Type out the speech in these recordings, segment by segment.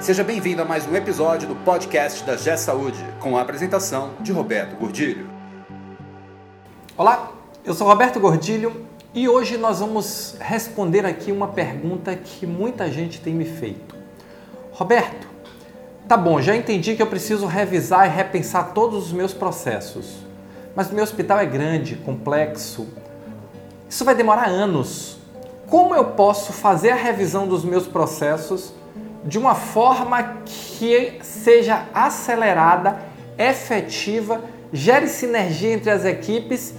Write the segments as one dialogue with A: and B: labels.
A: Seja bem-vindo a mais um episódio do podcast da G Saúde, com a apresentação de Roberto Gordilho.
B: Olá, eu sou Roberto Gordilho e hoje nós vamos responder aqui uma pergunta que muita gente tem me feito. Roberto, tá bom, já entendi que eu preciso revisar e repensar todos os meus processos, mas meu hospital é grande, complexo, isso vai demorar anos. Como eu posso fazer a revisão dos meus processos de uma forma que seja acelerada, efetiva, gere sinergia entre as equipes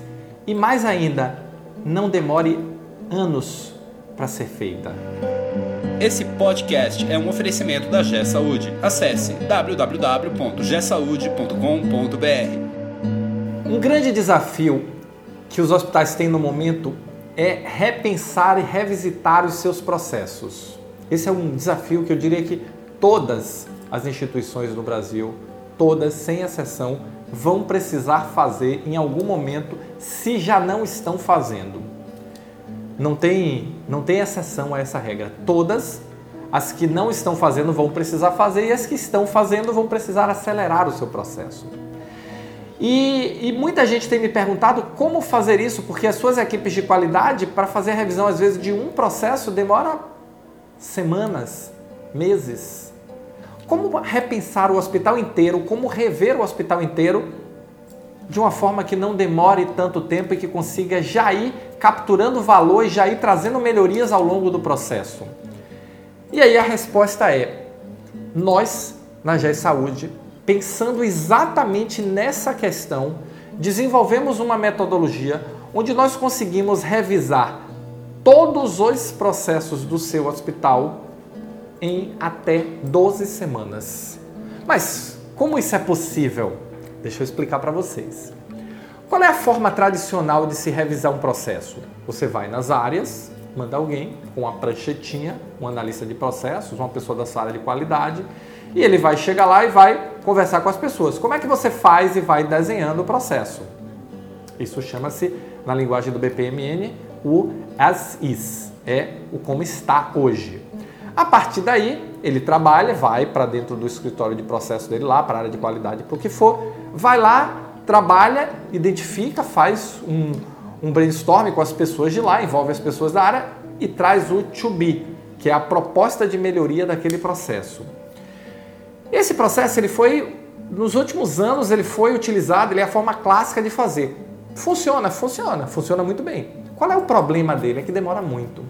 B: e, mais ainda, não demore anos para ser feita.
A: Esse podcast é um oferecimento da G Saúde. Acesse www.gsaude.com.br.
B: Um grande desafio que os hospitais têm no momento é repensar e revisitar os seus processos. Esse é um desafio que eu diria que todas as instituições no Brasil, todas sem exceção, vão precisar fazer em algum momento, se já não estão fazendo. Não tem, não tem exceção a essa regra. Todas as que não estão fazendo vão precisar fazer e as que estão fazendo vão precisar acelerar o seu processo. E, e, muita gente tem me perguntado como fazer isso, porque as suas equipes de qualidade, para fazer a revisão às vezes de um processo, demora semanas, meses. Como repensar o hospital inteiro, como rever o hospital inteiro de uma forma que não demore tanto tempo e que consiga já ir capturando valor e já ir trazendo melhorias ao longo do processo? E aí a resposta é: nós, na GE Saúde, pensando exatamente nessa questão, desenvolvemos uma metodologia onde nós conseguimos revisar todos os processos do seu hospital em até 12 semanas. Mas como isso é possível? Deixa eu explicar para vocês. Qual é a forma tradicional de se revisar um processo? Você vai nas áreas, manda alguém com uma pranchetinha, um analista de processos, uma pessoa da sala de qualidade, e ele vai chegar lá e vai conversar com as pessoas. Como é que você faz e vai desenhando o processo? Isso chama-se, na linguagem do BPMN, o as is, é o como está hoje. A partir daí, ele trabalha, vai para dentro do escritório de processo dele lá, para a área de qualidade, para o que for, vai lá, trabalha, identifica, faz um, um brainstorm com as pessoas de lá, envolve as pessoas da área e traz o to be, que é a proposta de melhoria daquele processo. Esse processo ele foi nos últimos anos ele foi utilizado, ele é a forma clássica de fazer. Funciona, funciona, funciona muito bem. Qual é o problema dele? É que demora muito.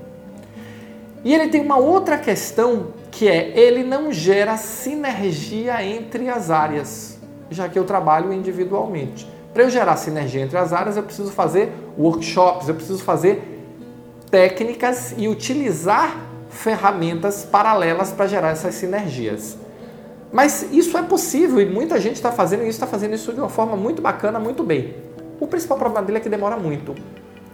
B: E ele tem uma outra questão que é ele não gera sinergia entre as áreas, já que eu trabalho individualmente. Para eu gerar sinergia entre as áreas, eu preciso fazer workshops, eu preciso fazer técnicas e utilizar ferramentas paralelas para gerar essas sinergias. Mas isso é possível e muita gente está fazendo isso, está fazendo isso de uma forma muito bacana, muito bem. O principal problema dele é que demora muito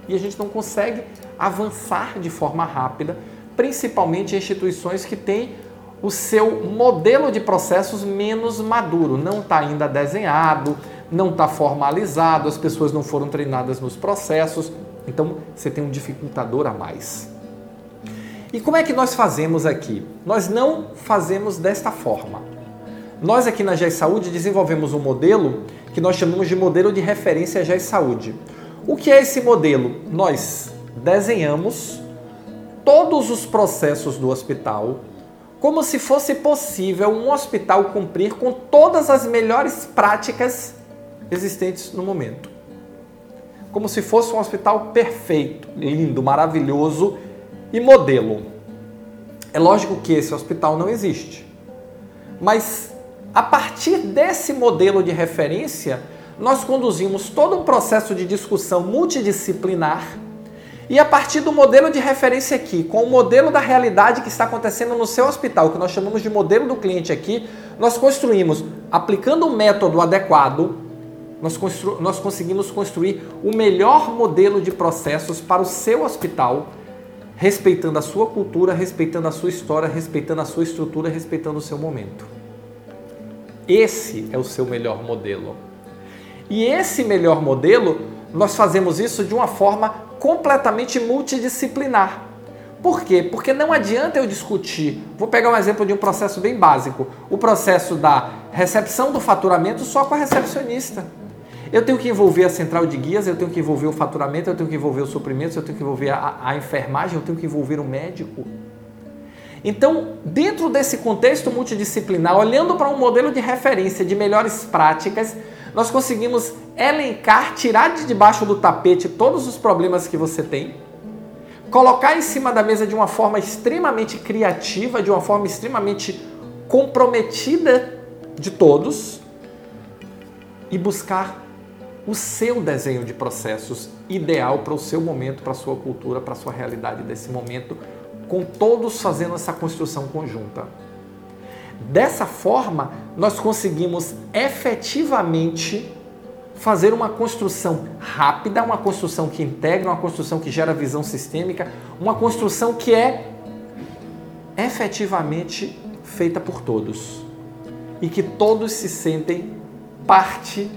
B: e a gente não consegue avançar de forma rápida, principalmente em instituições que têm o seu modelo de processos menos maduro, não está ainda desenhado, não está formalizado, as pessoas não foram treinadas nos processos, então você tem um dificultador a mais. E como é que nós fazemos aqui? Nós não fazemos desta forma. Nós aqui na GES Saúde desenvolvemos um modelo que nós chamamos de modelo de referência GES Saúde. O que é esse modelo? Nós desenhamos todos os processos do hospital como se fosse possível um hospital cumprir com todas as melhores práticas existentes no momento. Como se fosse um hospital perfeito, lindo, maravilhoso e modelo. É lógico que esse hospital não existe. Mas a partir desse modelo de referência, nós conduzimos todo um processo de discussão multidisciplinar e a partir do modelo de referência aqui, com o modelo da realidade que está acontecendo no seu hospital, que nós chamamos de modelo do cliente aqui, nós construímos, aplicando um método adequado, nós, constru nós conseguimos construir o melhor modelo de processos para o seu hospital, respeitando a sua cultura, respeitando a sua história, respeitando a sua estrutura, respeitando o seu momento. Esse é o seu melhor modelo. E esse melhor modelo, nós fazemos isso de uma forma completamente multidisciplinar. Por quê? Porque não adianta eu discutir. Vou pegar um exemplo de um processo bem básico: o processo da recepção do faturamento só com a recepcionista. Eu tenho que envolver a central de guias, eu tenho que envolver o faturamento, eu tenho que envolver os suprimentos, eu tenho que envolver a, a enfermagem, eu tenho que envolver o médico. Então, dentro desse contexto multidisciplinar, olhando para um modelo de referência de melhores práticas, nós conseguimos elencar, tirar de debaixo do tapete todos os problemas que você tem, colocar em cima da mesa de uma forma extremamente criativa, de uma forma extremamente comprometida de todos e buscar o seu desenho de processos ideal para o seu momento, para a sua cultura, para a sua realidade desse momento, com todos fazendo essa construção conjunta. Dessa forma, nós conseguimos efetivamente fazer uma construção rápida, uma construção que integra, uma construção que gera visão sistêmica, uma construção que é efetivamente feita por todos e que todos se sentem parte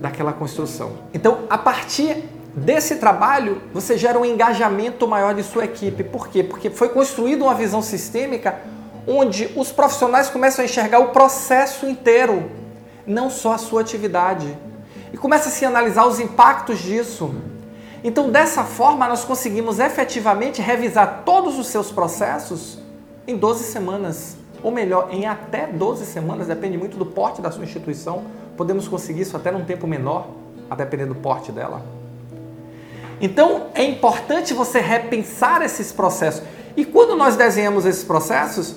B: daquela construção. Então, a partir desse trabalho, você gera um engajamento maior de sua equipe. Por quê? Porque foi construída uma visão sistêmica onde os profissionais começam a enxergar o processo inteiro, não só a sua atividade. E começa a se analisar os impactos disso. Então, dessa forma, nós conseguimos efetivamente revisar todos os seus processos em 12 semanas. Ou melhor, em até 12 semanas, depende muito do porte da sua instituição. Podemos conseguir isso até num tempo menor, a depender do porte dela. Então é importante você repensar esses processos. E quando nós desenhamos esses processos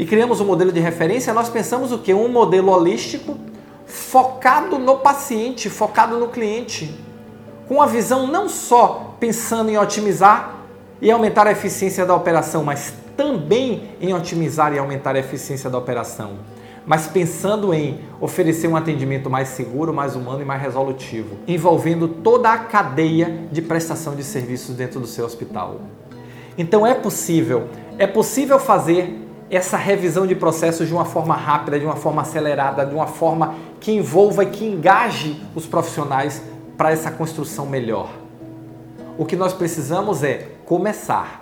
B: e criamos um modelo de referência, nós pensamos o que? Um modelo holístico, focado no paciente, focado no cliente, com a visão não só pensando em otimizar e aumentar a eficiência da operação, mas também em otimizar e aumentar a eficiência da operação mas pensando em oferecer um atendimento mais seguro, mais humano e mais resolutivo, envolvendo toda a cadeia de prestação de serviços dentro do seu hospital. Então é possível, é possível fazer essa revisão de processos de uma forma rápida, de uma forma acelerada, de uma forma que envolva e que engaje os profissionais para essa construção melhor. O que nós precisamos é começar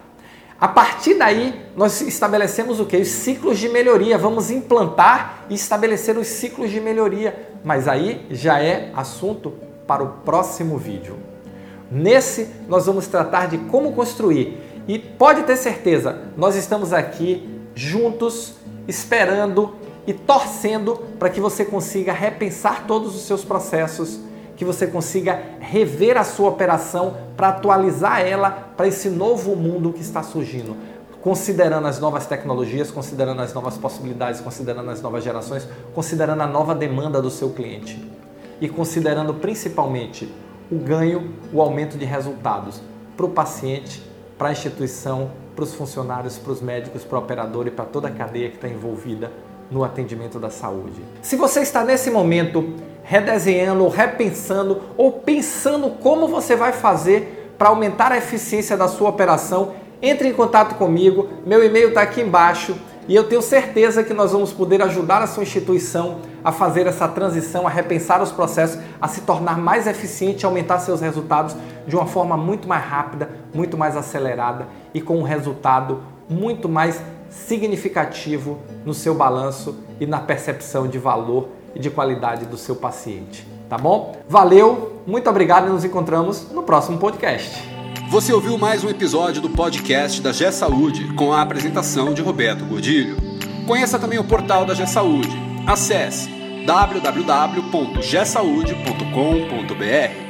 B: a partir daí, nós estabelecemos o que? Os ciclos de melhoria. Vamos implantar e estabelecer os ciclos de melhoria. Mas aí já é assunto para o próximo vídeo. Nesse, nós vamos tratar de como construir. E pode ter certeza, nós estamos aqui juntos, esperando e torcendo para que você consiga repensar todos os seus processos que você consiga rever a sua operação para atualizar ela para esse novo mundo que está surgindo. Considerando as novas tecnologias, considerando as novas possibilidades, considerando as novas gerações, considerando a nova demanda do seu cliente e considerando principalmente o ganho, o aumento de resultados para o paciente, para a instituição, para os funcionários, para os médicos, para o operador e para toda a cadeia que está envolvida no atendimento da saúde. Se você está nesse momento redesenhando, repensando ou pensando como você vai fazer para aumentar a eficiência da sua operação, entre em contato comigo. Meu e-mail está aqui embaixo e eu tenho certeza que nós vamos poder ajudar a sua instituição a fazer essa transição, a repensar os processos, a se tornar mais eficiente, a aumentar seus resultados de uma forma muito mais rápida, muito mais acelerada e com um resultado muito mais significativo no seu balanço e na percepção de valor e de qualidade do seu paciente. Tá bom? Valeu, muito obrigado e nos encontramos no próximo podcast.
A: Você ouviu mais um episódio do podcast da G Saúde com a apresentação de Roberto Godilho. Conheça também o portal da G Saúde. Acesse www.gsaude.com.br.